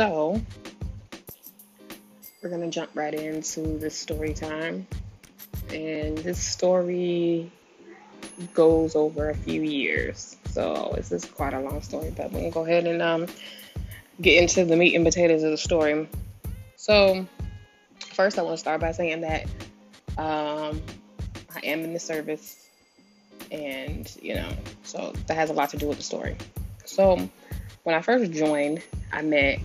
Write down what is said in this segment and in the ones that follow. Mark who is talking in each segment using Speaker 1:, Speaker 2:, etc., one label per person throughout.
Speaker 1: So, we're going to jump right into the story time. And this story goes over a few years. So, this is quite a long story, but we're going to go ahead and um, get into the meat and potatoes of the story. So, first, I want to start by saying that um, I am in the service, and you know, so that has a lot to do with the story. So, when I first joined, I met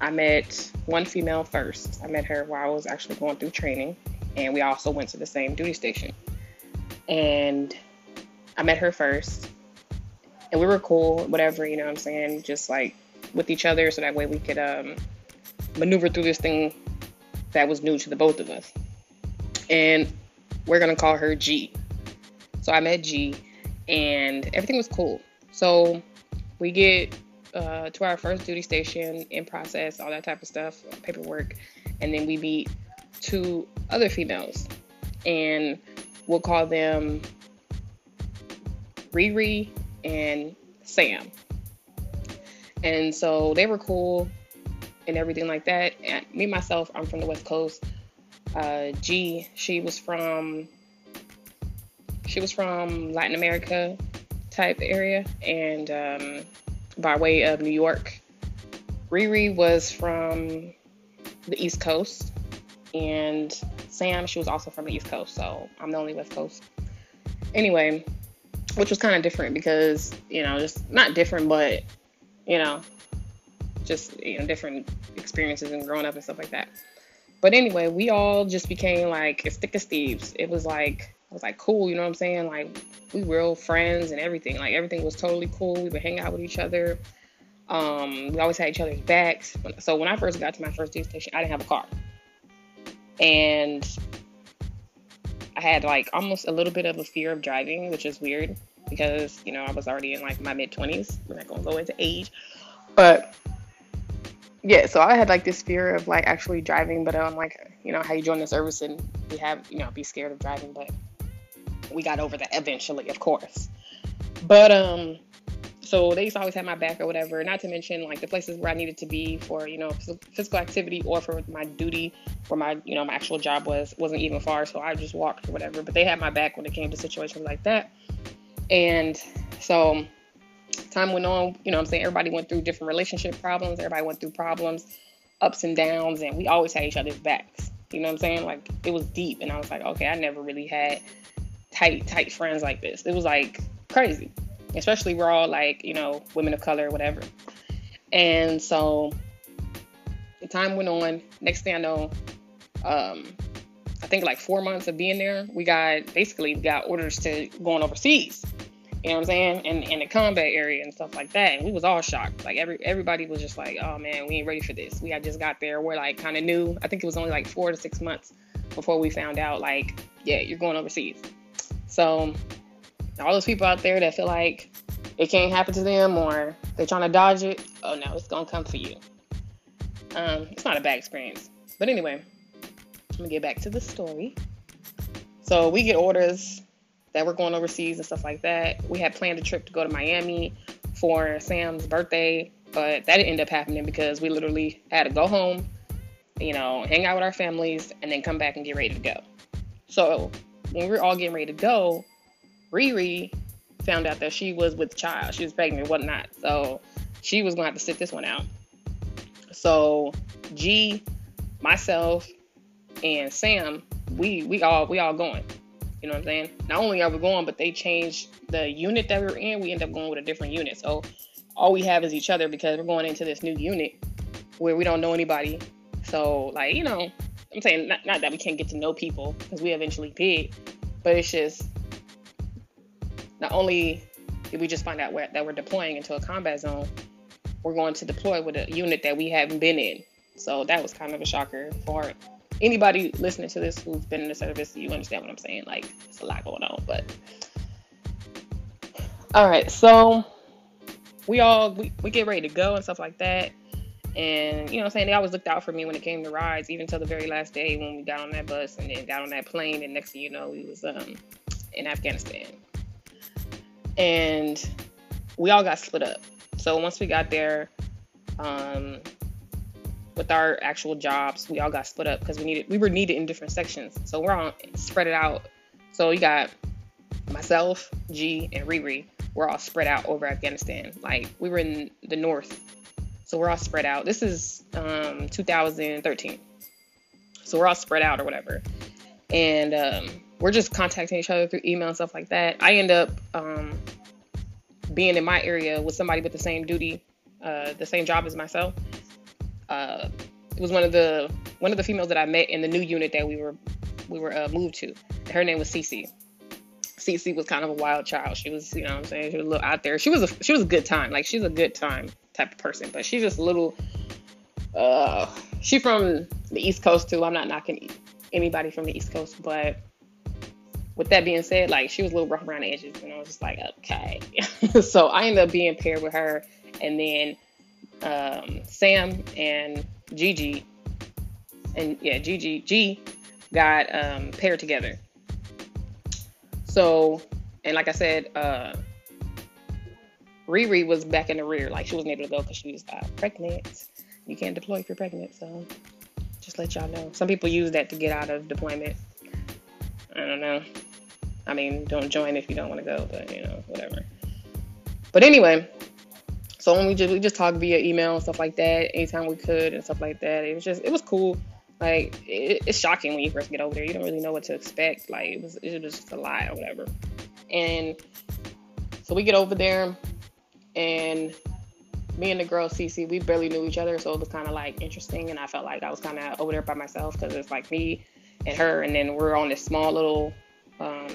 Speaker 1: I met one female first. I met her while I was actually going through training, and we also went to the same duty station. And I met her first, and we were cool, whatever, you know what I'm saying? Just like with each other, so that way we could um, maneuver through this thing that was new to the both of us. And we're gonna call her G. So I met G, and everything was cool. So we get uh, to our first duty station in process, all that type of stuff, paperwork, and then we meet two other females, and we'll call them Riri and Sam. And so they were cool and everything like that. And me myself, I'm from the West Coast. Uh, G, she was from she was from Latin America type area, and um, by way of New York. Riri was from the East Coast, and Sam, she was also from the East Coast, so I'm the only West Coast. Anyway, which was kind of different because, you know, just not different, but, you know, just, you know, different experiences and growing up and stuff like that. But anyway, we all just became like as thick as thieves. It was like, I was like, cool, you know what I'm saying? Like, we were real friends and everything. Like, everything was totally cool. We would hang out with each other. Um, we always had each other's backs. So when I first got to my first duty station, I didn't have a car. And I had like almost a little bit of a fear of driving, which is weird because, you know, I was already in like my mid 20s. We're not going to go into age. But yeah, so I had like this fear of like actually driving, but I'm like, you know, how you join the service and you have, you know, be scared of driving, but we got over that eventually, of course. But um, so they used to always have my back or whatever. Not to mention like the places where I needed to be for you know physical activity or for my duty, where my you know my actual job was wasn't even far, so I just walked or whatever. But they had my back when it came to situations like that. And so time went on, you know I'm saying? Everybody went through different relationship problems, everybody went through problems, ups and downs, and we always had each other's backs. You know what I'm saying? Like it was deep, and I was like, okay, I never really had tight, tight friends like this. It was like crazy, especially we're all like, you know, women of color, whatever. And so the time went on. Next thing I know, um, I think like four months of being there, we got basically we got orders to going overseas. You know what I'm saying? In in the combat area and stuff like that. And we was all shocked. Like every everybody was just like, oh man, we ain't ready for this. We had just got there. We're like kind of new. I think it was only like four to six months before we found out like, yeah, you're going overseas. So, all those people out there that feel like it can't happen to them or they're trying to dodge it, oh no, it's gonna come for you. Um, it's not a bad experience. But anyway, I'm gonna get back to the story. So we get orders that we're going overseas and stuff like that. We had planned a trip to go to Miami for Sam's birthday, but that didn't end up happening because we literally had to go home, you know, hang out with our families, and then come back and get ready to go. So when we were all getting ready to go, Riri found out that she was with child. She was pregnant, and whatnot. So she was gonna have to sit this one out. So G, myself, and Sam, we we all we all going. You know what I'm saying? Not only are we going, but they changed the unit that we are in. We end up going with a different unit. So all we have is each other because we're going into this new unit where we don't know anybody. So like you know, I'm saying not, not that we can't get to know people because we eventually did, but it's just not only did we just find out that we're deploying into a combat zone, we're going to deploy with a unit that we haven't been in. So that was kind of a shocker for anybody listening to this who's been in the service. You understand what I'm saying? Like it's a lot going on, but all right. So we all we, we get ready to go and stuff like that. And you know I'm saying? They always looked out for me when it came to rides, even till the very last day when we got on that bus and then got on that plane. And next thing you know, we was um, in Afghanistan. And we all got split up. So once we got there, um, with our actual jobs, we all got split up because we needed we were needed in different sections. So we're all spread it out. So you got myself, G, and Riri. We're all spread out over Afghanistan. Like we were in the north, so we're all spread out. This is um, 2013, so we're all spread out or whatever, and um, we're just contacting each other through email and stuff like that. I end up um, being in my area with somebody with the same duty, uh, the same job as myself. Uh, it was one of the one of the females that I met in the new unit that we were we were uh, moved to. Her name was Cece. Cece was kind of a wild child. She was, you know, what I'm saying she was a little out there. She was a she was a good time. Like she's a good time type of person, but she's just a little. Uh, she from the East Coast too. I'm not knocking anybody from the East Coast, but with that being said, like she was a little rough around the edges, and I was just like, okay. so I ended up being paired with her, and then um, Sam and Gigi, and yeah, Gigi G got um, paired together. So, and like I said, uh, Riri was back in the rear, like she wasn't able to go because she was uh, pregnant. You can't deploy if you're pregnant, so just let y'all know. Some people use that to get out of deployment. I don't know. I mean, don't join if you don't want to go, but you know, whatever. But anyway, so when we just we just talked via email and stuff like that, anytime we could and stuff like that. It was just it was cool. Like it, it's shocking when you first get over there. You don't really know what to expect. Like it was it was just a lie or whatever. And so we get over there, and me and the girl Cece, we barely knew each other, so it was kind of like interesting. And I felt like I was kind of over there by myself because it's like me and her, and then we're on this small little um,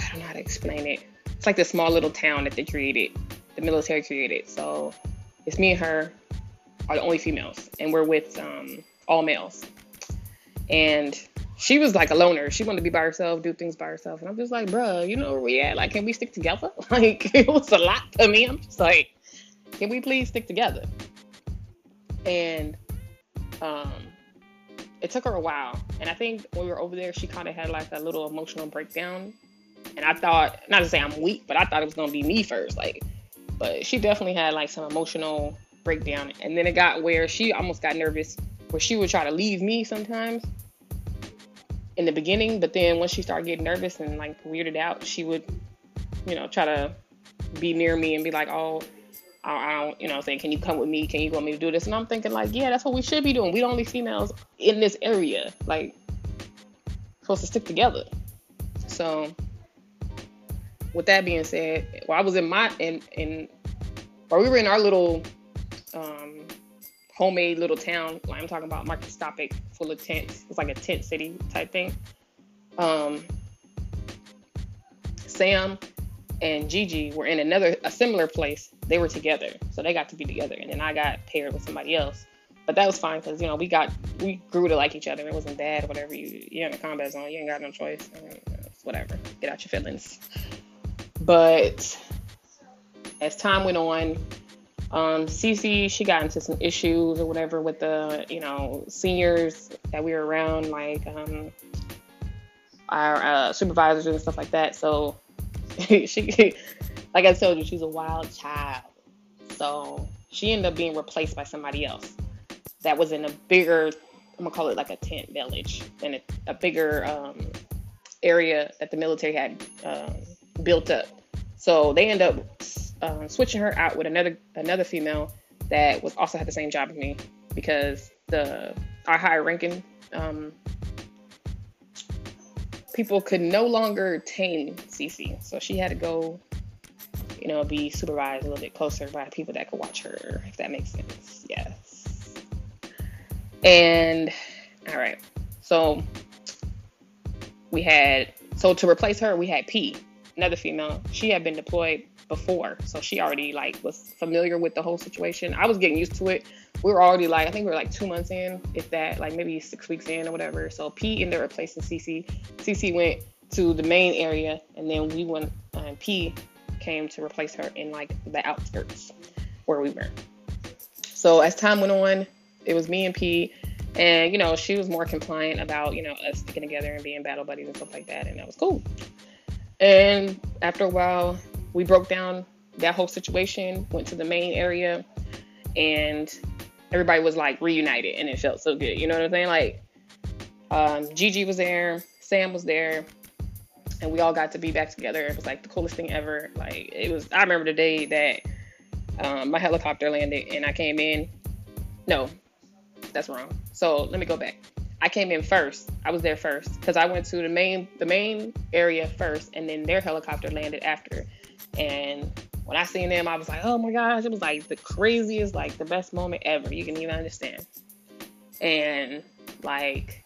Speaker 1: I don't know how to explain it. It's like this small little town that they created, the military created. So it's me and her are the only females, and we're with um, all males. And she was like a loner. She wanted to be by herself, do things by herself. And I'm just like, bruh, you know where we at? Like, can we stick together? Like, it was a lot to me. I'm just like, can we please stick together? And um, it took her a while. And I think when we were over there, she kind of had like a little emotional breakdown. And I thought, not to say I'm weak, but I thought it was gonna be me first. Like, but she definitely had like some emotional breakdown. And then it got where she almost got nervous, where she would try to leave me sometimes in the beginning. But then once she started getting nervous and like weirded out, she would, you know, try to be near me and be like, oh, I, don't, you know, saying, can you come with me? Can you want me to do this? And I'm thinking like, yeah, that's what we should be doing. We the only females in this area, like, supposed to stick together. So, with that being said, well, I was in my in in, or we were in our little um, homemade little town. Like I'm talking about microscopic, full of tents. It's like a tent city type thing. Um, Sam and Gigi were in another a similar place. They were together, so they got to be together, and then I got paired with somebody else. But that was fine because you know we got we grew to like each other. It wasn't bad whatever. You you're in a combat zone, you ain't got no choice. Whatever, get out your feelings. But as time went on, um, Cece she got into some issues or whatever with the you know seniors that we were around, like um, our uh, supervisors and stuff like that. So she, like I told you, she's a wild child. So she ended up being replaced by somebody else that was in a bigger, I'm gonna call it like a tent village, and a, a bigger um, area that the military had um, built up. So they end up um, switching her out with another another female that was also had the same job as me because the our higher ranking um, people could no longer tame Cece, so she had to go, you know, be supervised a little bit closer by people that could watch her, if that makes sense. Yes. And all right, so we had so to replace her, we had P, another female. She had been deployed before, so she already like was familiar with the whole situation. I was getting used to it we were already like I think we were like two months in, if that, like maybe six weeks in or whatever. So P ended up replacing CC. CC went to the main area, and then we went. Uh, P came to replace her in like the outskirts where we were. So as time went on, it was me and P, and you know she was more compliant about you know us sticking together and being battle buddies and stuff like that, and that was cool. And after a while, we broke down that whole situation, went to the main area, and everybody was like reunited and it felt so good. You know what I'm saying? Like um, Gigi was there, Sam was there, and we all got to be back together. It was like the coolest thing ever. Like it was. I remember the day that um, my helicopter landed and I came in. No, that's wrong. So let me go back. I came in first. I was there first because I went to the main the main area first, and then their helicopter landed after. And when I seen them, I was like, oh my gosh, it was like the craziest, like the best moment ever. You can even understand. And like,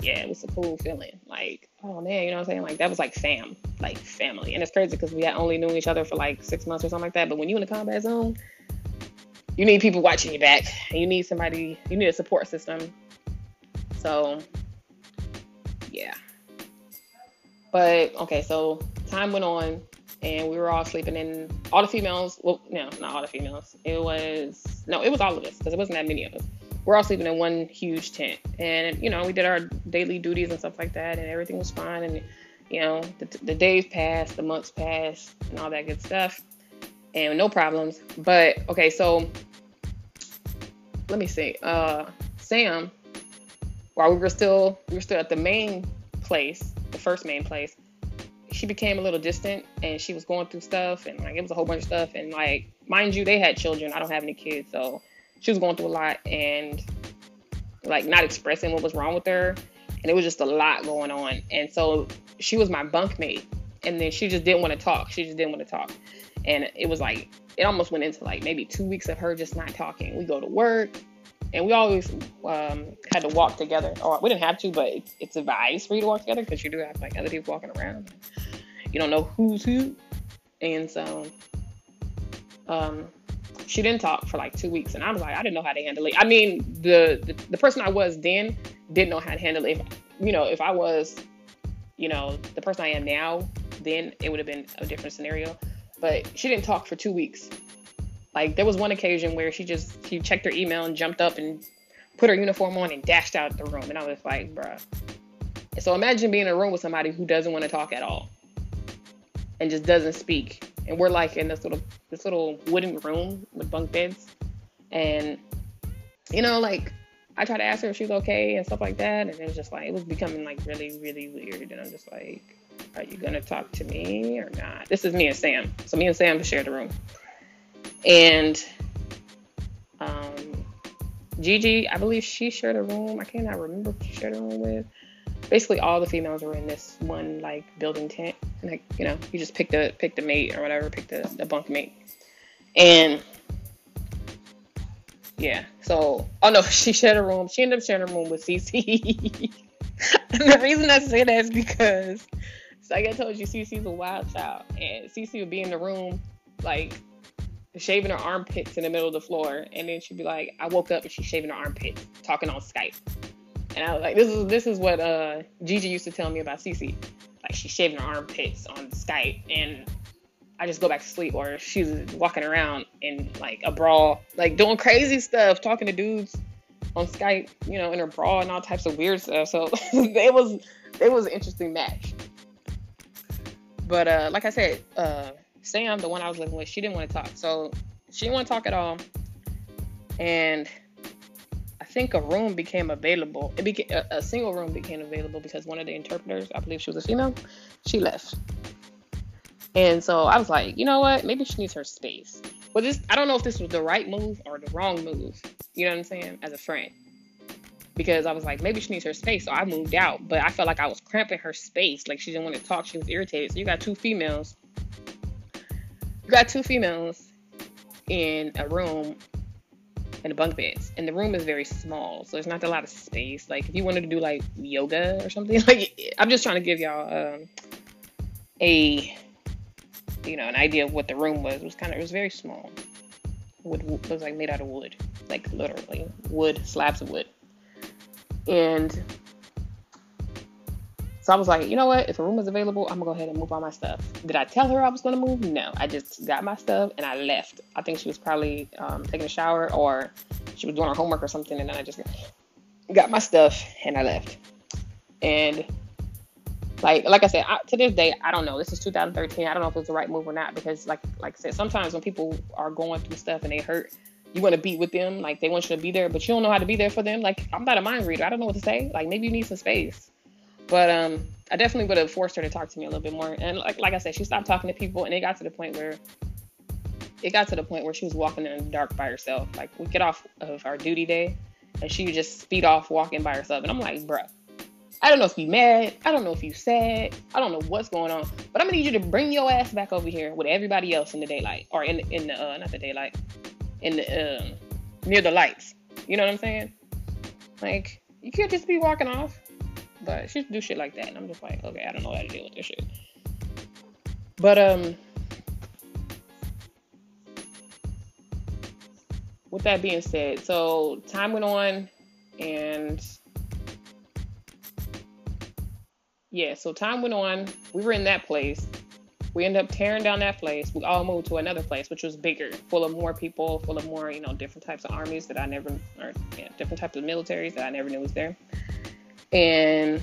Speaker 1: yeah, it was a cool feeling. Like, oh man, you know what I'm saying? Like that was like fam, like family. And it's crazy because we had only known each other for like six months or something like that. But when you in the combat zone, you need people watching your back. You need somebody. You need a support system. So, yeah. But okay, so time went on and we were all sleeping in all the females. Well, no, not all the females. It was no, it was all of us because it wasn't that many of us. We're all sleeping in one huge tent, and you know we did our daily duties and stuff like that, and everything was fine. And you know the, the days passed, the months passed, and all that good stuff, and no problems. But okay, so let me see. Uh, Sam, while we were still we were still at the main place, the first main place, she became a little distant and she was going through stuff and like it was a whole bunch of stuff and like mind you they had children. I don't have any kids so she was going through a lot and like not expressing what was wrong with her and it was just a lot going on. And so she was my bunkmate and then she just didn't want to talk. She just didn't want to talk. And it was like it almost went into like maybe two weeks of her just not talking. We go to work and we always um, had to walk together or we didn't have to but it's, it's advised for you to walk together because you do have like other people walking around you don't know who's who. And so um, she didn't talk for like two weeks. And I was like, I didn't know how to handle it. I mean, the, the, the person I was then didn't know how to handle it. If, you know, if I was, you know, the person I am now, then it would have been a different scenario. But she didn't talk for two weeks. Like there was one occasion where she just she checked her email and jumped up and put her uniform on and dashed out the room. And I was like, bruh. So imagine being in a room with somebody who doesn't want to talk at all and just doesn't speak. And we're like in this little this little wooden room with bunk beds. And you know, like I tried to ask her if she was okay and stuff like that, and it was just like it was becoming like really, really weird. And I'm just like, Are you gonna talk to me or not? This is me and Sam. So me and Sam shared the room. And um Gigi, I believe she shared a room. I cannot remember who she shared a room with basically all the females were in this one like building tent. And, like you know, you just picked a picked a mate or whatever, picked the, the bunk mate. And yeah, so oh no, she shared a room. She ended up sharing a room with CC. the reason I say that is because like I told you, CC's a wild child, and CC would be in the room like shaving her armpits in the middle of the floor, and then she'd be like, "I woke up and she's shaving her armpits, talking on Skype." And I was like, this is this is what uh, Gigi used to tell me about Cece. Like she's shaving her armpits on Skype, and I just go back to sleep, or she's walking around in like a bra, like doing crazy stuff, talking to dudes on Skype, you know, in her bra and all types of weird stuff. So it was it was an interesting match. But uh, like I said, uh, Sam, the one I was living with, she didn't want to talk. So she didn't want to talk at all. And I think a room became available. It became a, single room became available because one of the interpreters, I believe she was a female, she left. And so I was like, you know what? Maybe she needs her space. But this, I don't know if this was the right move or the wrong move. You know what I'm saying? As a friend, because I was like, maybe she needs her space. So I moved out. But I felt like I was cramping her space. Like she didn't want to talk. She was irritated. So you got two females. You got two females in a room in a bunk beds. And the room is very small, so there's not a lot of space. Like if you wanted to do like yoga or something, like I'm just trying to give y'all um, a you know an idea of what the room was. It was kind of it was very small. Wood it was like made out of wood, like literally wood slabs of wood. And so I was like, you know what? If a room is available, I'm gonna go ahead and move all my stuff. Did I tell her I was gonna move? No. I just got my stuff and I left. I think she was probably um, taking a shower or she was doing her homework or something, and then I just got my stuff and I left. And like like I said, I, to this day, I don't know. This is 2013. I don't know if it was the right move or not because like like I said, sometimes when people are going through stuff and they hurt, you want to be with them, like they want you to be there, but you don't know how to be there for them. Like I'm not a mind reader. I don't know what to say. Like maybe you need some space. But um, I definitely would have forced her to talk to me a little bit more. And like like I said, she stopped talking to people, and it got to the point where it got to the point where she was walking in the dark by herself. Like we get off of our duty day, and she would just speed off walking by herself, and I'm like, bruh. I don't know if you mad. I don't know if you sad. I don't know what's going on. But I'm gonna need you to bring your ass back over here with everybody else in the daylight, or in in the uh, not the daylight, in the um, near the lights. You know what I'm saying? Like you can't just be walking off. But she do shit like that, and I'm just like, okay, I don't know how to deal with this shit. But um, with that being said, so time went on, and yeah, so time went on. We were in that place. We ended up tearing down that place. We all moved to another place, which was bigger, full of more people, full of more, you know, different types of armies that I never, or yeah, different types of militaries that I never knew was there. And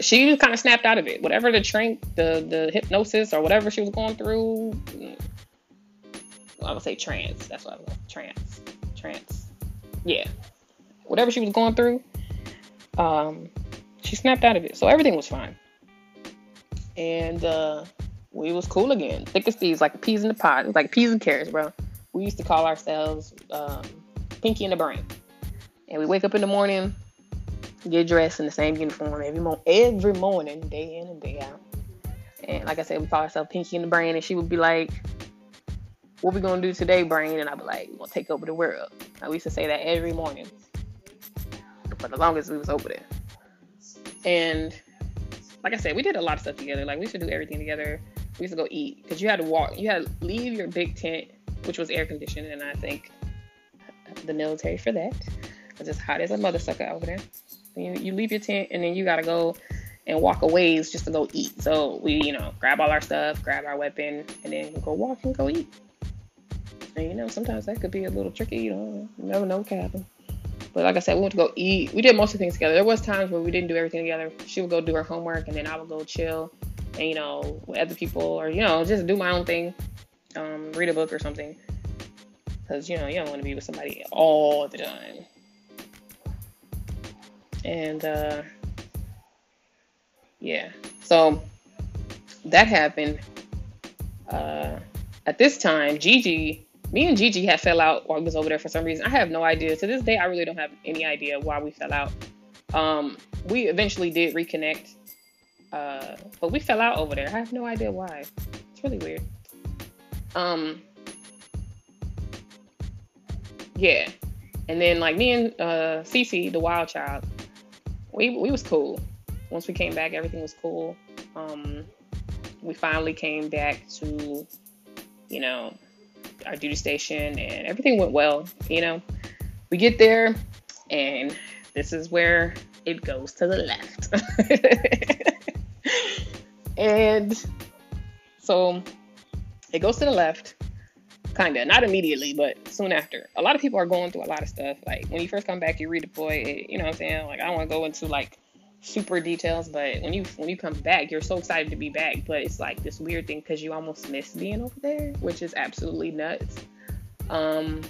Speaker 1: she just kind of snapped out of it. Whatever the train, the the hypnosis or whatever she was going through, I would say trance. That's what I was trance, trance. Yeah, whatever she was going through, um, she snapped out of it. So everything was fine and uh, we was cool again. Thick as thieves, like peas in the pot. Like peas and carrots, bro. We used to call ourselves um, Pinky in the Brain. And we wake up in the morning, get dressed in the same uniform every mo- every morning, day in and day out. And like I said, we call ourselves Pinky in the Brain, and she would be like, "What we gonna do today, Brain?" And I'd be like, "We're gonna take over the world." I used to say that every morning for the longest we was over there. And like I said, we did a lot of stuff together. Like we to do everything together. We used to go eat because you had to walk. You had to leave your big tent, which was air conditioned, and I think the military for that. It's just hot as a mother sucker over there. You, you leave your tent and then you gotta go and walk a ways just to go eat. So we, you know, grab all our stuff, grab our weapon, and then go walk and go eat. And you know, sometimes that could be a little tricky. You know, you never know what can happen. But like I said, we went to go eat. We did most of the things together. There was times where we didn't do everything together. She would go do her homework, and then I would go chill, and you know, with other people, or you know, just do my own thing, um, read a book or something. Because you know, you don't want to be with somebody all the time. And uh, yeah, so that happened. Uh, at this time, Gigi me and Gigi had fell out while I was over there for some reason. I have no idea. To this day, I really don't have any idea why we fell out. Um, we eventually did reconnect, uh, but we fell out over there. I have no idea why. It's really weird. Um, yeah, and then like me and uh, Cece, the wild child, we we was cool. Once we came back, everything was cool. Um, we finally came back to, you know, our duty station and everything went well. You know, we get there and this is where it goes to the left. and so it goes to the left, kind of, not immediately, but soon after. A lot of people are going through a lot of stuff. Like when you first come back, you redeploy, you know what I'm saying? Like I don't want to go into like super details, but when you when you come back, you're so excited to be back. But it's like this weird thing because you almost miss being over there, which is absolutely nuts. Um,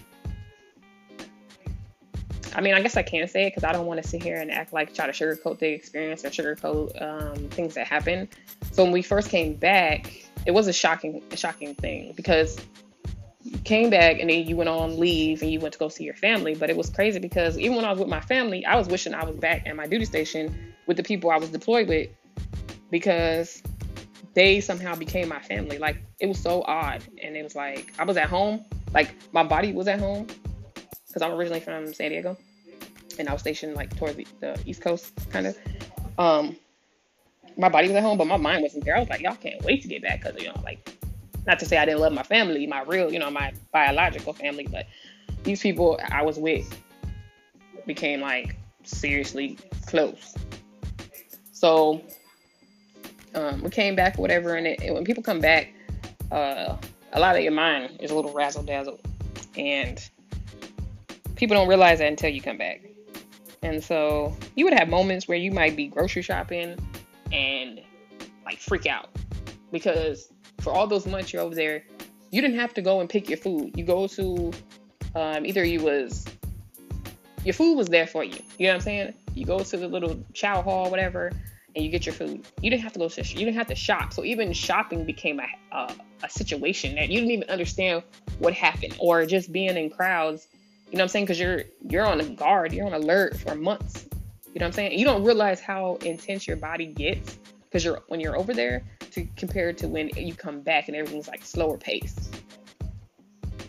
Speaker 1: I mean, I guess I can't say it because I don't want to sit here and act like try to sugarcoat the experience or sugarcoat um, things that happen. So when we first came back, it was a shocking, shocking thing because came back and then you went on leave and you went to go see your family. But it was crazy because even when I was with my family, I was wishing I was back at my duty station with the people I was deployed with because they somehow became my family. Like it was so odd. And it was like I was at home, like my body was at home because I'm originally from San Diego and I was stationed like toward the, the East Coast kind of. Um, my body was at home, but my mind wasn't there. I was like, y'all can't wait to get back because you know, like, not to say I didn't love my family, my real, you know, my biological family, but these people I was with became like seriously close. So um, we came back, whatever, and, it, and when people come back, uh, a lot of your mind is a little razzle dazzle, and people don't realize that until you come back. And so you would have moments where you might be grocery shopping and like freak out because for all those months you're over there, You didn't have to go and pick your food. You go to um, either you was your food was there for you. You know what I'm saying? You go to the little chow hall, whatever, and you get your food. You didn't have to go to you didn't have to shop. So even shopping became a, a, a situation that you didn't even understand what happened, or just being in crowds. You know what I'm saying? Because you're you're on guard, you're on alert for months. You know what I'm saying? You don't realize how intense your body gets because you're when you're over there to compare to when you come back and everything's like slower pace.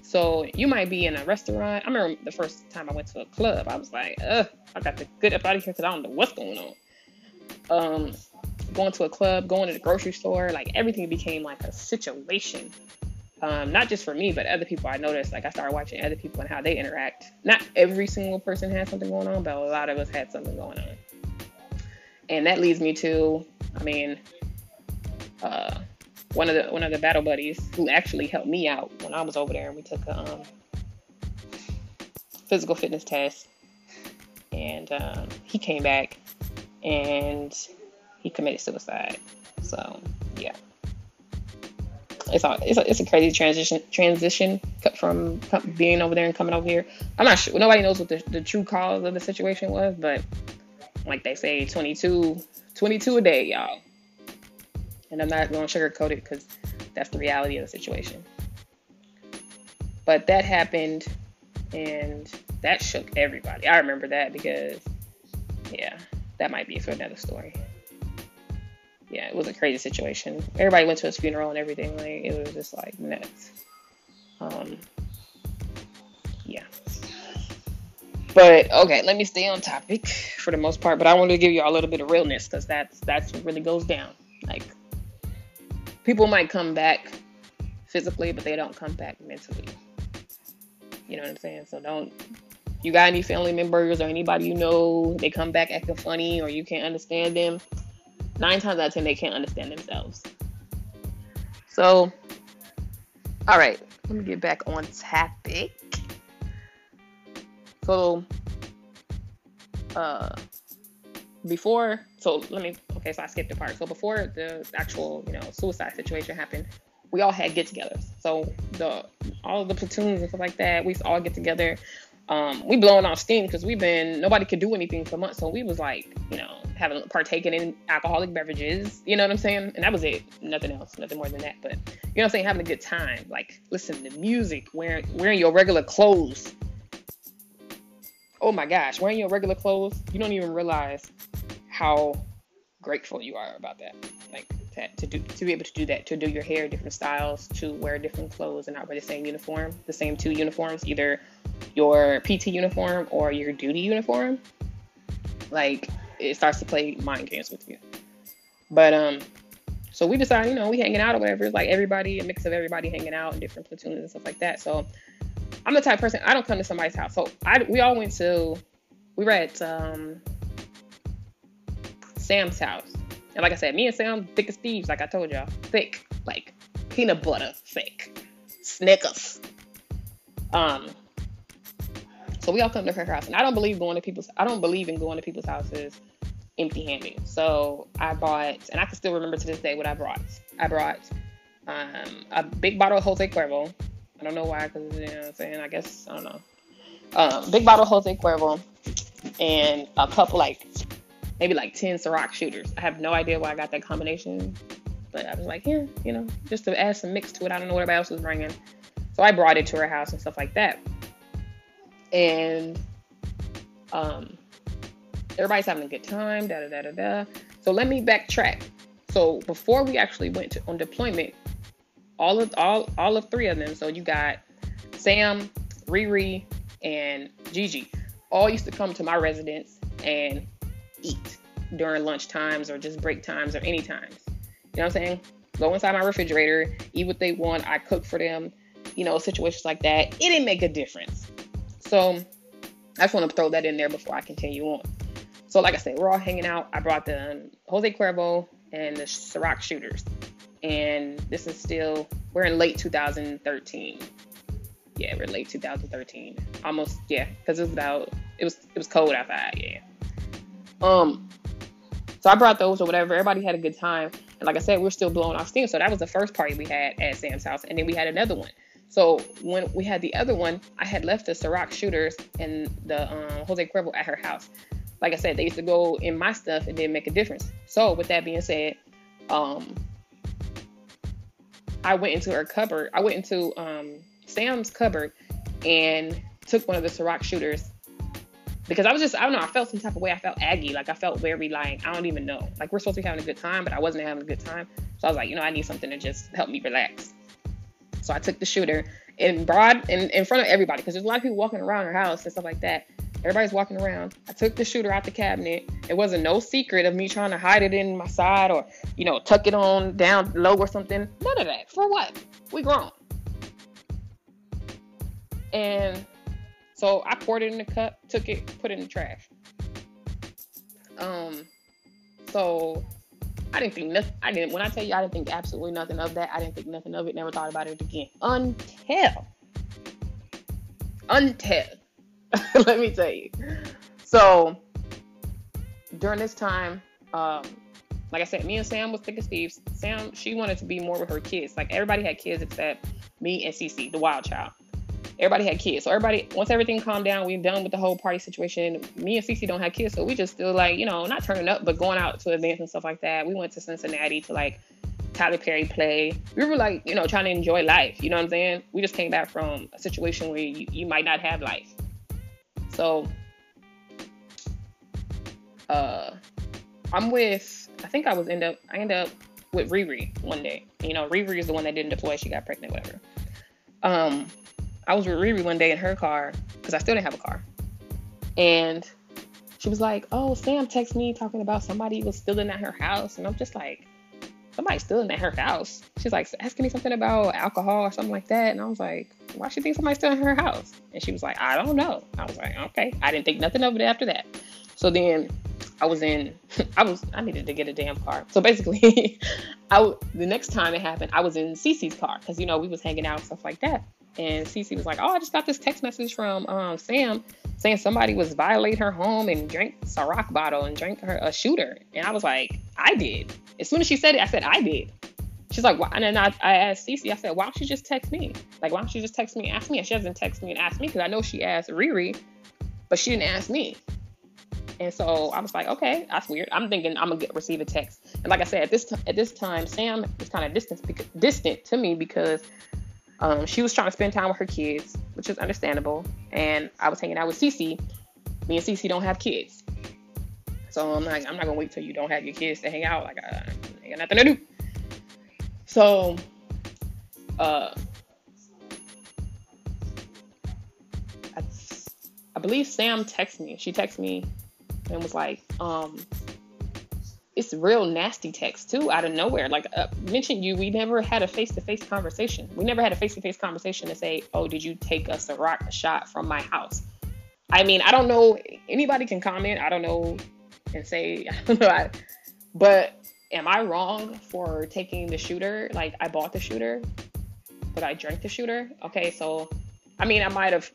Speaker 1: So you might be in a restaurant. I remember the first time I went to a club, I was like, ugh, I got to get up out of here because I don't know what's going on. Um, going to a club, going to the grocery store, like everything became like a situation. Um, not just for me, but other people I noticed. Like I started watching other people and how they interact. Not every single person had something going on, but a lot of us had something going on. And that leads me to, I mean, uh, one of the one of the battle buddies who actually helped me out when I was over there, and we took a um, physical fitness test, and um, he came back and he committed suicide. So yeah, it's all it's a, it's a crazy transition transition from being over there and coming over here. I'm not sure. Nobody knows what the, the true cause of the situation was, but like they say, 22, 22 a day, y'all. And I'm not going to sugarcoat it because that's the reality of the situation. But that happened and that shook everybody. I remember that because, yeah, that might be for another story. Yeah, it was a crazy situation. Everybody went to his funeral and everything. Like, it was just like nuts. Um, yeah. But okay, let me stay on topic for the most part. But I wanted to give you a little bit of realness because that's that's what really goes down. Like people might come back physically, but they don't come back mentally. You know what I'm saying? So don't. You got any family members or anybody you know, they come back acting funny or you can't understand them. Nine times out of ten, they can't understand themselves. So, all right, let me get back on topic. So, uh, before, so let me Okay, so I skipped a part. So before the actual, you know, suicide situation happened, we all had get-togethers. So the all the platoons and stuff like that, we all get together. Um, we blowing off steam because we've been nobody could do anything for months. So we was like, you know, having partaken in alcoholic beverages. You know what I'm saying? And that was it. Nothing else. Nothing more than that. But you know what I'm saying? Having a good time. Like listening to music, wearing wearing your regular clothes. Oh my gosh, wearing your regular clothes, you don't even realize how grateful you are about that. Like to, to do to be able to do that, to do your hair different styles, to wear different clothes and not wear the same uniform, the same two uniforms, either your PT uniform or your duty uniform. Like it starts to play mind games with you. But um so we decided, you know, we hanging out or whatever. It's like everybody, a mix of everybody hanging out in different platoons and stuff like that. So I'm the type person I don't come to somebody's house. So I we all went to we were at um Sam's house. And like I said, me and Sam, thick as thieves, like I told y'all. Thick. Like peanut butter thick. Snickers. Um, so we all come to her house. And I don't believe going to people's I don't believe in going to people's houses empty handed. So I bought and I can still remember to this day what I brought. I brought um, a big bottle of Jose Cuervo. I don't know why, because you know what I'm saying, I guess I don't know. Um, big bottle of Jose Cuervo and a couple like maybe like 10 Ciroc shooters. I have no idea why I got that combination, but I was like, yeah, you know, just to add some mix to it. I don't know what everybody else was bringing. So I brought it to her house and stuff like that. And um, everybody's having a good time, da da da da da. So let me backtrack. So before we actually went to, on deployment, all of all all of three of them. So you got Sam, Riri, and Gigi. All used to come to my residence and eat during lunch times or just break times or any times. You know what I'm saying? Go inside my refrigerator, eat what they want. I cook for them. You know, situations like that. It didn't make a difference. So I just want to throw that in there before I continue on. So, like I said, we're all hanging out. I brought the um, Jose Cuervo and the Ciroc shooters. And this is still, we're in late 2013. Yeah, we're late 2013. Almost, yeah, because it was about, it was, it was cold outside, yeah. Um, So I brought those or whatever. Everybody had a good time. And like I said, we are still blowing off steam. So that was the first party we had at Sam's house. And then we had another one. So when we had the other one, I had left the Ciroc shooters and the um, Jose Cuervo at her house. Like I said, they used to go in my stuff and didn't make a difference. So with that being said, um, I went into her cupboard. I went into um, Sam's cupboard and took one of the Ciroc shooters because I was just I don't know I felt some type of way. I felt aggy like I felt very like I don't even know. Like we're supposed to be having a good time but I wasn't having a good time. So I was like you know I need something to just help me relax. So I took the shooter in broad in, in front of everybody because there's a lot of people walking around her house and stuff like that. Everybody's walking around. I took the shooter out the cabinet. It wasn't no secret of me trying to hide it in my side or you know tuck it on down low or something. None of that. For what? We grown. And so I poured it in the cup, took it, put it in the trash. Um, so I didn't think nothing. I didn't. When I tell you, I didn't think absolutely nothing of that. I didn't think nothing of it. Never thought about it again until, until, let me tell you. So during this time, um, like I said, me and Sam was thick as thieves. Sam, she wanted to be more with her kids. Like everybody had kids except me and Cece, the wild child everybody had kids. So everybody, once everything calmed down, we done with the whole party situation. Me and Cece don't have kids, so we just still like, you know, not turning up, but going out to events and stuff like that. We went to Cincinnati to like Tyler Perry play. We were like, you know, trying to enjoy life. You know what I'm saying? We just came back from a situation where you, you might not have life. So, uh, I'm with. I think I was end up. I end up with Riri one day. You know, Riri is the one that didn't deploy. She got pregnant, whatever. Um, I was with Riri one day in her car because I still didn't have a car, and she was like, "Oh, Sam texted me talking about somebody was stealing at her house," and I'm just like, "Somebody stealing at her house?" She's like asking me something about alcohol or something like that, and I was like, "Why she think somebody's stealing her house?" And she was like, "I don't know." I was like, "Okay." I didn't think nothing of it after that. So then I was in, I was, I needed to get a damn car. So basically, I the next time it happened, I was in Cece's car because you know we was hanging out and stuff like that. And Cece was like, "Oh, I just got this text message from um, Sam saying somebody was violate her home and drank Ciroc bottle and drank her a shooter." And I was like, "I did." As soon as she said it, I said, "I did." She's like, why? and then I, I asked Cece, I said, why don't you just text me? Like, why don't you just text me and ask me? And she doesn't text me and ask me because I know she asked Riri, but she didn't ask me. And so I was like, okay, that's weird. I'm thinking I'm gonna get, receive a text. And like I said, at this t- at this time, Sam is kind of distant distant to me because um, she was trying to spend time with her kids, which is understandable. And I was hanging out with Cece. Me and Cece don't have kids. So I'm like, I'm not gonna wait till you don't have your kids to hang out. Like I, I got nothing to do. So uh I, I believe Sam texted me. She texted me and was like, um, it's real nasty text too out of nowhere. Like uh, mentioned you, we never had a face to face conversation. We never had a face to face conversation to say, "Oh, did you take us a Ciroc shot from my house?" I mean, I don't know. Anybody can comment. I don't know and say, I don't know. I, but am I wrong for taking the shooter? Like I bought the shooter, but I drank the shooter. Okay, so I mean, I might have,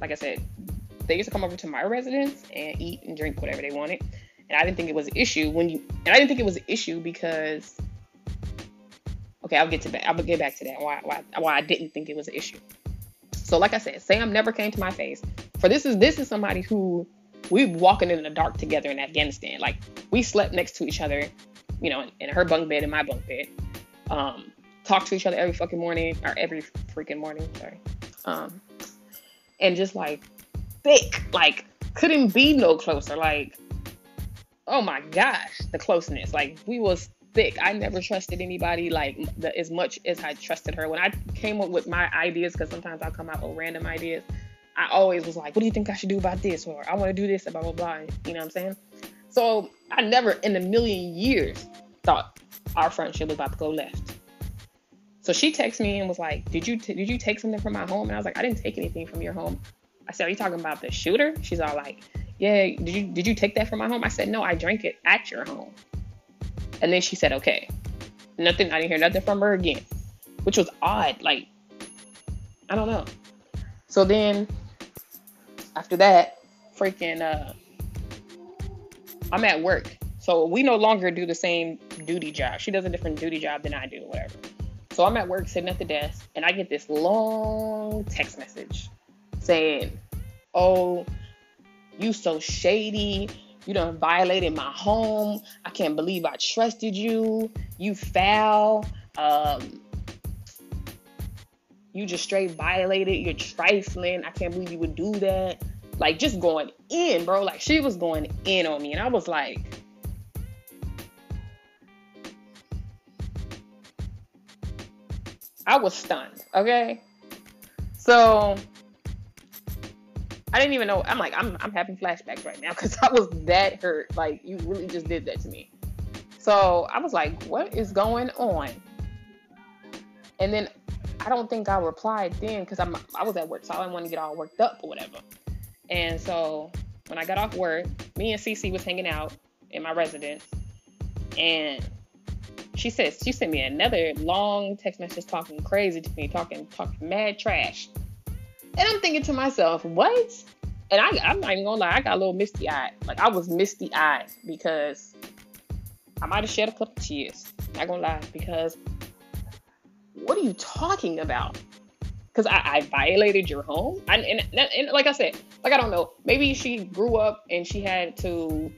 Speaker 1: like I said, they used to come over to my residence and eat and drink whatever they wanted and I didn't think it was an issue when you and I didn't think it was an issue because okay, I'll get to that. I'll get back to that. Why why why I didn't think it was an issue. So like I said, Sam never came to my face. For this is this is somebody who we walking in the dark together in Afghanistan. Like we slept next to each other, you know, in, in her bunk bed and my bunk bed. Um, talk to each other every fucking morning or every freaking morning. Sorry. Um, and just like thick, like couldn't be no closer. Like oh my gosh, the closeness. Like we was thick. I never trusted anybody like the, as much as I trusted her. When I came up with my ideas, because sometimes I'll come out with random ideas, I always was like, what do you think I should do about this? Or I want to do this, blah, blah, blah. You know what I'm saying? So I never in a million years thought our friendship was about to go left. So she texted me and was like, "Did you t- did you take something from my home?" And I was like, "I didn't take anything from your home." I said, "Are you talking about the shooter?" She's all like, yeah, did you did you take that from my home? I said, no, I drank it at your home. And then she said, okay. Nothing, I didn't hear nothing from her again, which was odd. Like, I don't know. So then after that, freaking, uh, I'm at work. So we no longer do the same duty job. She does a different duty job than I do, whatever. So I'm at work sitting at the desk and I get this long text message saying, Oh, you so shady. You done violated my home. I can't believe I trusted you. You foul. Um, you just straight violated. You're trifling. I can't believe you would do that. Like just going in, bro. Like she was going in on me. And I was like, I was stunned. Okay. So I didn't even know. I'm like, I'm, I'm having flashbacks right now because I was that hurt. Like, you really just did that to me. So I was like, what is going on? And then I don't think I replied then because I'm I was at work, so I didn't want to get all worked up or whatever. And so when I got off work, me and Cece was hanging out in my residence, and she says she sent me another long text message talking crazy to me, talking talking mad trash. And I'm thinking to myself, what? And I, I'm not even gonna lie, I got a little misty eyed. Like I was misty eyed because I might have shed a couple tears. Not gonna lie, because what are you talking about? Because I, I, violated your home. I, and, and, and like I said, like I don't know. Maybe she grew up and she had to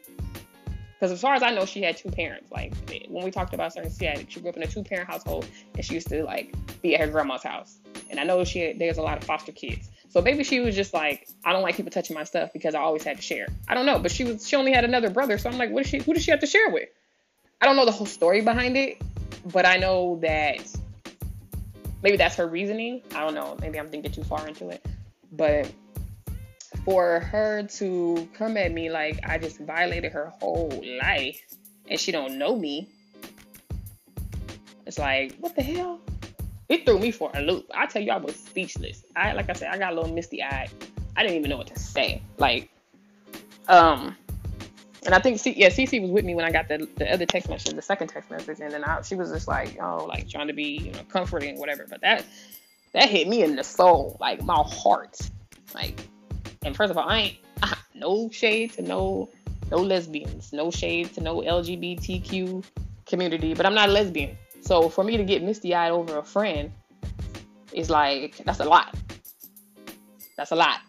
Speaker 1: because as far as I know, she had two parents. Like when we talked about her, she had she grew up in a two parent household, and she used to like be at her grandma's house. And I know she had, there's a lot of foster kids. So maybe she was just like, I don't like people touching my stuff because I always had to share. I don't know, but she was she only had another brother, so I'm like, what is she? Who does she have to share with? I don't know the whole story behind it, but I know that maybe that's her reasoning. I don't know. Maybe I'm thinking too far into it, but for her to come at me like I just violated her whole life and she don't know me. It's like, what the hell? It threw me for a loop. I tell you, I was speechless. I like I said, I got a little misty eyed. I didn't even know what to say. Like, um, and I think C- yeah, Cece was with me when I got the the other text message, the second text message, and then I, she was just like, oh, like trying to be you know comforting, whatever. But that that hit me in the soul, like my heart, like and first of all, I ain't no shade to no no lesbians, no shade to no LGBTQ community, but I'm not a lesbian. So for me to get misty eyed over a friend is like that's a lot. That's a lot.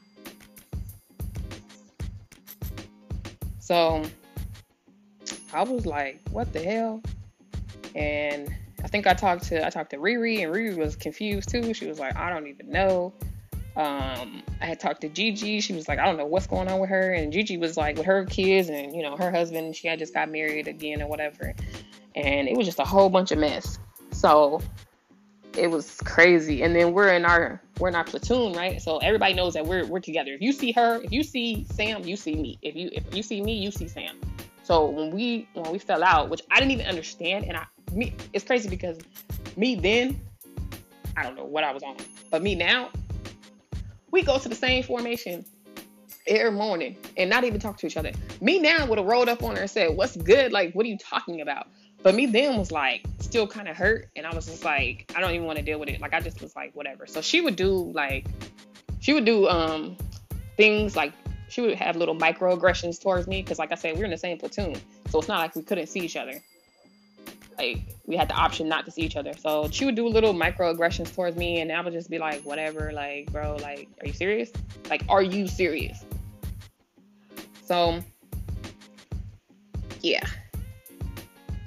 Speaker 1: So I was like, what the hell? And I think I talked to I talked to Riri and Riri was confused too. She was like, I don't even know. Um, I had talked to Gigi. She was like, I don't know what's going on with her. And Gigi was like, with her kids and, you know, her husband, she had just got married again or whatever. And it was just a whole bunch of mess. So it was crazy. And then we're in our we're in our platoon, right? So everybody knows that we're we're together. If you see her, if you see Sam, you see me. If you if you see me, you see Sam. So when we when we fell out, which I didn't even understand, and I me it's crazy because me then, I don't know what I was on. But me now, we go to the same formation every morning and not even talk to each other. Me now would have rolled up on her and said, What's good? Like, what are you talking about? But me then was like still kind of hurt. And I was just like, I don't even want to deal with it. Like, I just was like, whatever. So she would do like, she would do um things like she would have little microaggressions towards me because like i said we're in the same platoon so it's not like we couldn't see each other like we had the option not to see each other. So she would do little microaggressions towards me, and I would just be like, whatever, like, bro, like, are you serious? Like, are you serious? So yeah,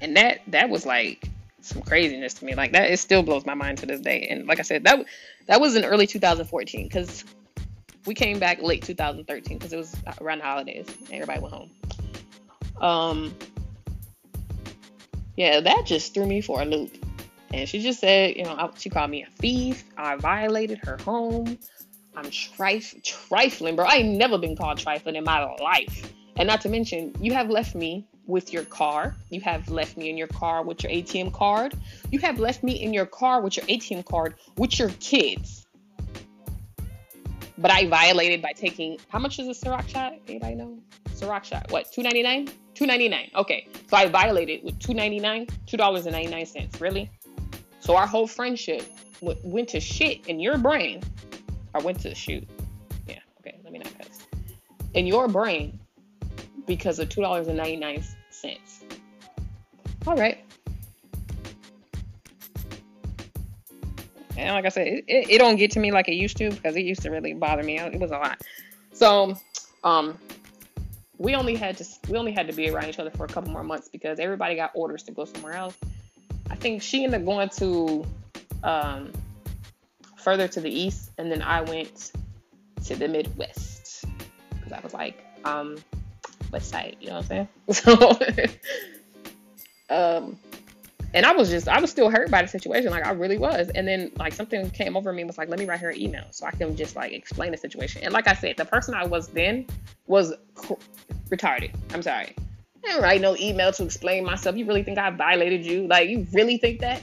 Speaker 1: and that that was like some craziness to me. Like that, it still blows my mind to this day. And like I said, that that was in early 2014 because we came back late 2013 because it was around the holidays. And everybody went home. Um, yeah, that just threw me for a loop. And she just said, you know, she called me a thief. I violated her home. I'm trif- trifling, bro. I ain't never been called trifling in my life. And not to mention, you have left me with your car. You have left me in your car with your ATM card. You have left me in your car with your ATM card with your kids. But I violated by taking how much is a Ciroc shot? Anybody know? Ciroc shot. What? Two ninety nine. Two ninety nine. Okay, so I violated with two ninety nine. Two dollars and ninety nine cents. Really? So our whole friendship w- went to shit in your brain. I went to shoot. Yeah. Okay. Let me not cuss. In your brain, because of two dollars and ninety nine sense. All right. And like I said, it, it, it, don't get to me like it used to because it used to really bother me. It was a lot. So, um, we only had to we only had to be around each other for a couple more months because everybody got orders to go somewhere else. I think she ended up going to um, further to the east, and then I went to the Midwest because I was like, um, West Side, you know what I'm saying? So, um, and I was just, I was still hurt by the situation. Like I really was. And then like something came over me and was like, let me write her an email so I can just like explain the situation. And like I said, the person I was then was retarded. I'm sorry. I didn't write no email to explain myself. You really think I violated you? Like you really think that?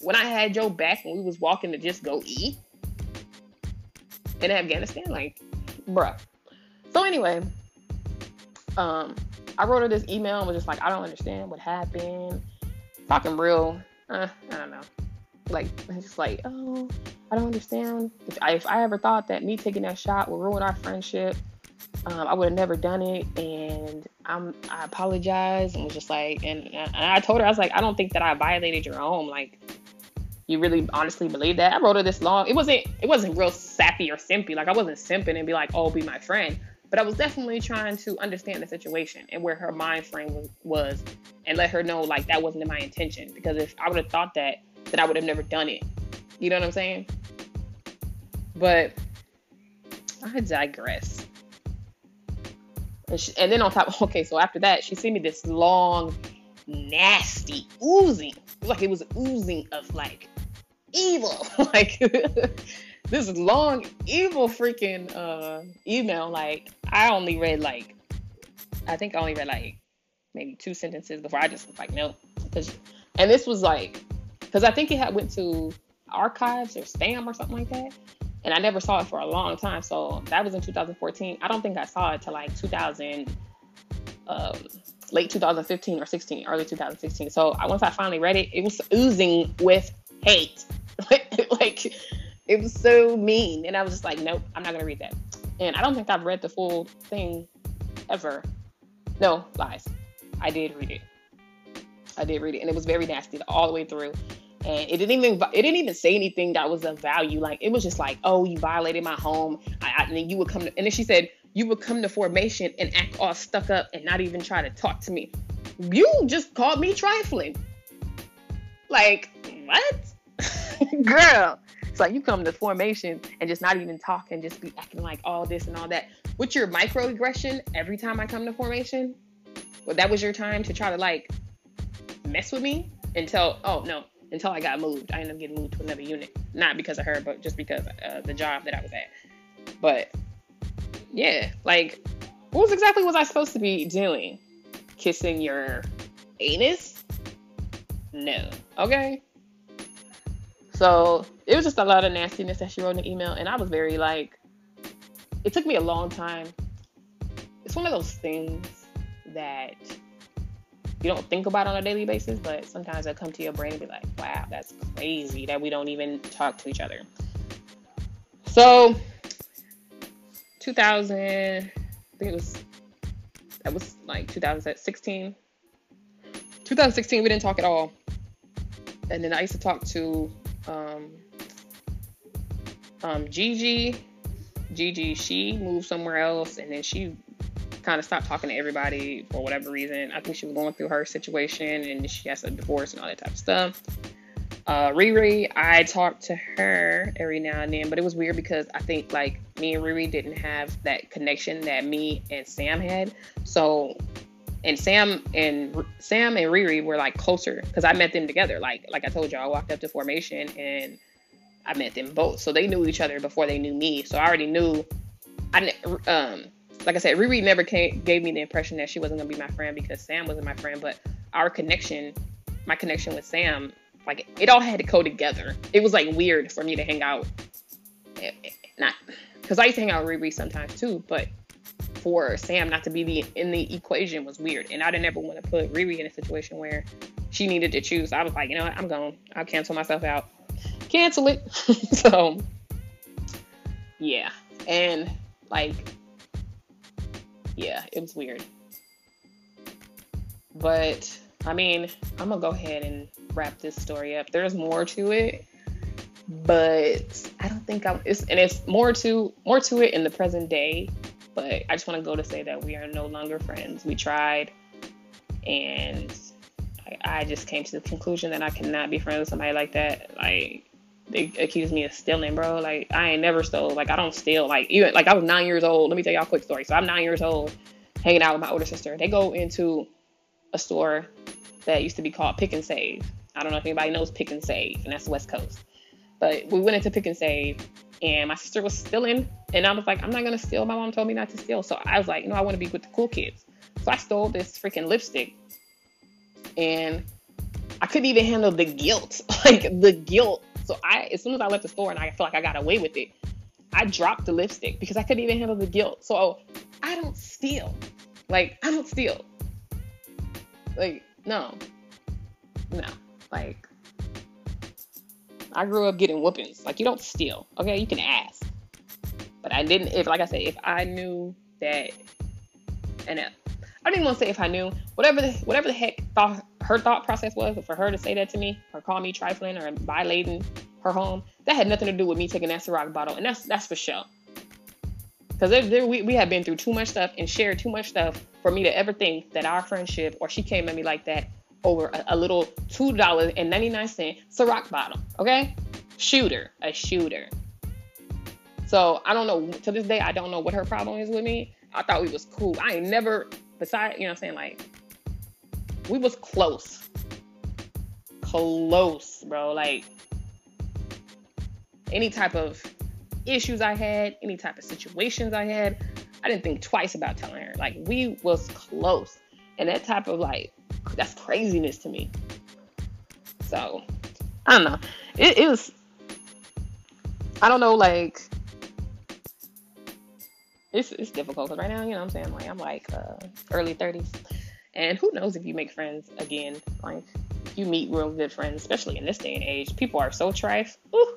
Speaker 1: When I had your back and we was walking to just go eat in Afghanistan, like, bruh. So anyway, um, I wrote her this email and was just like, I don't understand what happened. Talking real, uh, I don't know. Like, just like, oh, I don't understand. If I, if I ever thought that me taking that shot would ruin our friendship, um, I would have never done it. And I'm, I apologize. And was just like, and, and I told her, I was like, I don't think that I violated your home. Like, you really honestly believe that? I wrote her this long. It wasn't, it wasn't real sappy or simpy. Like, I wasn't simping and be like, oh, be my friend but I was definitely trying to understand the situation and where her mind frame was, and let her know like that wasn't my intention. Because if I would have thought that, that I would have never done it. You know what I'm saying? But I digress. And, she, and then on top, okay, so after that, she sent me this long, nasty, oozing, like it was oozing of like evil, like this long, evil freaking uh, email. Like, I only read like, I think I only read like maybe two sentences before I just was like, nope. Cause, and this was like, because I think it had went to archives or spam or something like that. And I never saw it for a long time. So that was in 2014. I don't think I saw it till like 2000, um, late 2015 or 16, early 2016. So once I finally read it, it was oozing with hate. like it was so mean. And I was just like, nope, I'm not to read that. And I don't think I've read the full thing ever. No, lies. I did read it. I did read it, and it was very nasty all the way through. And it didn't even it didn't even say anything that was of value. Like it was just like, oh, you violated my home. I, I, and then you would come to, and then she said you would come to formation and act all stuck up and not even try to talk to me. You just called me trifling. Like what, girl? It's like you come to formation and just not even talk and just be acting like all this and all that. With your microaggression every time I come to formation, well, that was your time to try to like mess with me until oh no until I got moved. I ended up getting moved to another unit, not because of her, but just because uh, the job that I was at. But yeah, like what was exactly was I supposed to be doing? Kissing your anus? No. Okay. So it was just a lot of nastiness that she wrote in the email, and I was very like, it took me a long time. It's one of those things that you don't think about on a daily basis, but sometimes I come to your brain and be like, wow, that's crazy that we don't even talk to each other. So 2000, I think it was, that was like 2016. 2016, we didn't talk at all. And then I used to talk to um, um, Gigi, Gigi, she moved somewhere else, and then she kind of stopped talking to everybody for whatever reason. I think she was going through her situation, and she has a divorce and all that type of stuff. Uh, Riri, I talked to her every now and then, but it was weird because I think like me and Riri didn't have that connection that me and Sam had. So and Sam and Sam and Riri were like closer because I met them together. Like like I told you, I walked up to formation and I met them both, so they knew each other before they knew me. So I already knew. I um like I said, Riri never came, gave me the impression that she wasn't gonna be my friend because Sam wasn't my friend, but our connection, my connection with Sam, like it all had to go together. It was like weird for me to hang out, eh, eh, not because I used to hang out with Riri sometimes too, but for Sam not to be the in the equation was weird. And I didn't ever want to put Riri in a situation where she needed to choose. I was like, you know what, I'm going. I'll cancel myself out. Cancel it. so yeah. And like yeah, it was weird. But I mean, I'm gonna go ahead and wrap this story up. There's more to it, but I don't think I'm. It's and it's more to more to it in the present day. But I just want to go to say that we are no longer friends. We tried, and I, I just came to the conclusion that I cannot be friends with somebody like that. Like they accused me of stealing, bro. Like I ain't never stole. Like I don't steal. Like even like I was nine years old. Let me tell y'all a quick story. So I'm nine years old, hanging out with my older sister. They go into a store that used to be called Pick and Save. I don't know if anybody knows Pick and Save, and that's the West Coast. But we went into Pick and Save, and my sister was stealing, and I was like, I'm not gonna steal. My mom told me not to steal, so I was like, you know, I want to be with the cool kids. So I stole this freaking lipstick, and I couldn't even handle the guilt, like the guilt. So I, as soon as I left the store, and I felt like I got away with it, I dropped the lipstick because I couldn't even handle the guilt. So I don't steal, like I don't steal. Like, no. No. Like, I grew up getting whoopings. Like, you don't steal. Okay, you can ask. But I didn't, if, like I said, if I knew that, and I don't even want to say if I knew, whatever the, whatever the heck thought, her thought process was for her to say that to me, or call me trifling or violating her home, that had nothing to do with me taking that Ciroc bottle. And that's, that's for sure. Because we, we have been through too much stuff and shared too much stuff for me to ever think that our friendship or she came at me like that over a, a little $2.99 Ciroc bottle. Okay? Shooter. A shooter. So I don't know. To this day, I don't know what her problem is with me. I thought we was cool. I ain't never, besides, you know what I'm saying? Like, we was close. Close, bro. Like, any type of issues I had, any type of situations I had, I didn't think twice about telling her. Like we was close. And that type of like that's craziness to me. So I don't know. It, it was I don't know, like it's it's difficult because right now, you know what I'm saying? Like I'm like uh, early 30s. And who knows if you make friends again. Like you meet real good friends, especially in this day and age. People are so trife. Ooh,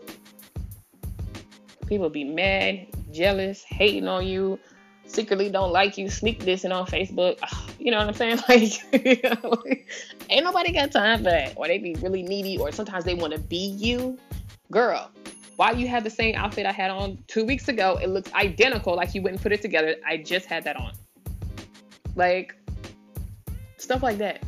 Speaker 1: People be mad, jealous, hating on you, secretly don't like you, sneak dissing on Facebook. Ah, you know what I'm saying? Like, ain't nobody got time for that. Or they be really needy, or sometimes they want to be you. Girl, why you have the same outfit I had on two weeks ago? It looks identical, like you wouldn't put it together. I just had that on. Like, stuff like that.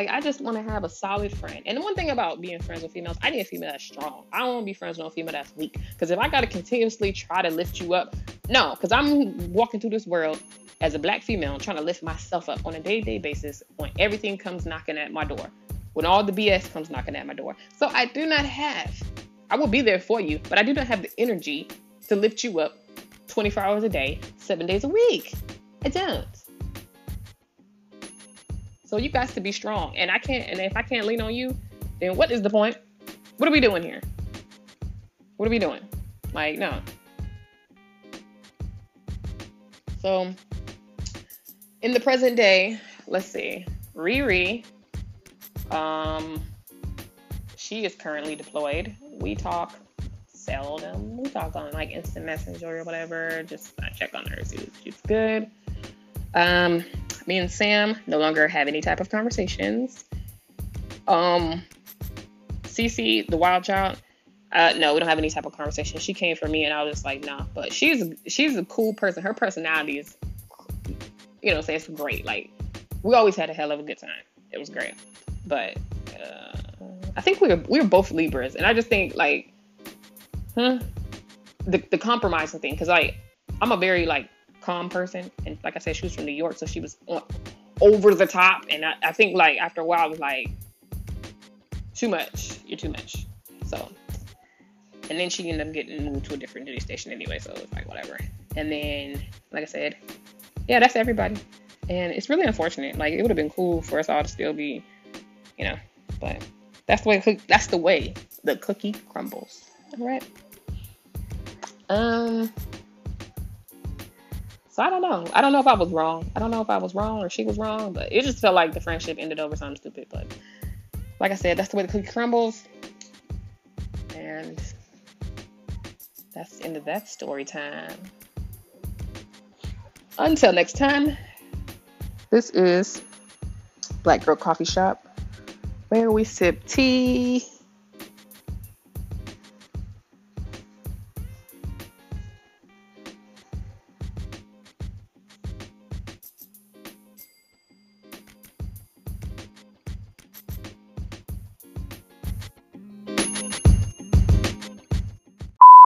Speaker 1: Like I just want to have a solid friend. And the one thing about being friends with females, I need a female that's strong. I don't want to be friends with a female that's weak. Because if I gotta continuously try to lift you up, no. Because I'm walking through this world as a black female, trying to lift myself up on a day-to-day basis when everything comes knocking at my door, when all the BS comes knocking at my door. So I do not have. I will be there for you, but I do not have the energy to lift you up 24 hours a day, seven days a week. I don't. So you guys to be strong. And I can't and if I can't lean on you, then what is the point? What are we doing here? What are we doing? Like, no. So in the present day, let's see. Riri, um, she is currently deployed. We talk seldom. We talk on like instant messenger or whatever. Just I check on her, see she's good. Um, me and Sam no longer have any type of conversations. Um, Cece, the wild child, uh, no, we don't have any type of conversation. She came for me, and I was just like, nah. But she's she's a cool person. Her personality is, you know, say it's great. Like we always had a hell of a good time. It was great. But uh, I think we were we were both Libras, and I just think like, huh, the the compromising thing, because like I'm a very like calm person. And like I said, she was from New York, so she was over the top. And I, I think like after a while, I was like, too much. You're too much. So, and then she ended up getting moved to a different duty station anyway. So it was like whatever. And then, like I said, yeah, that's everybody. And it's really unfortunate. Like it would have been cool for us all to still be, you know, but that's the way. That's the way the cookie crumbles. All right. Um. So I don't know. I don't know if I was wrong. I don't know if I was wrong or she was wrong, but it just felt like the friendship ended over something stupid. But like I said, that's the way the cookie crumbles. And that's the end of that story time. Until next time, this is Black Girl Coffee Shop, where we sip tea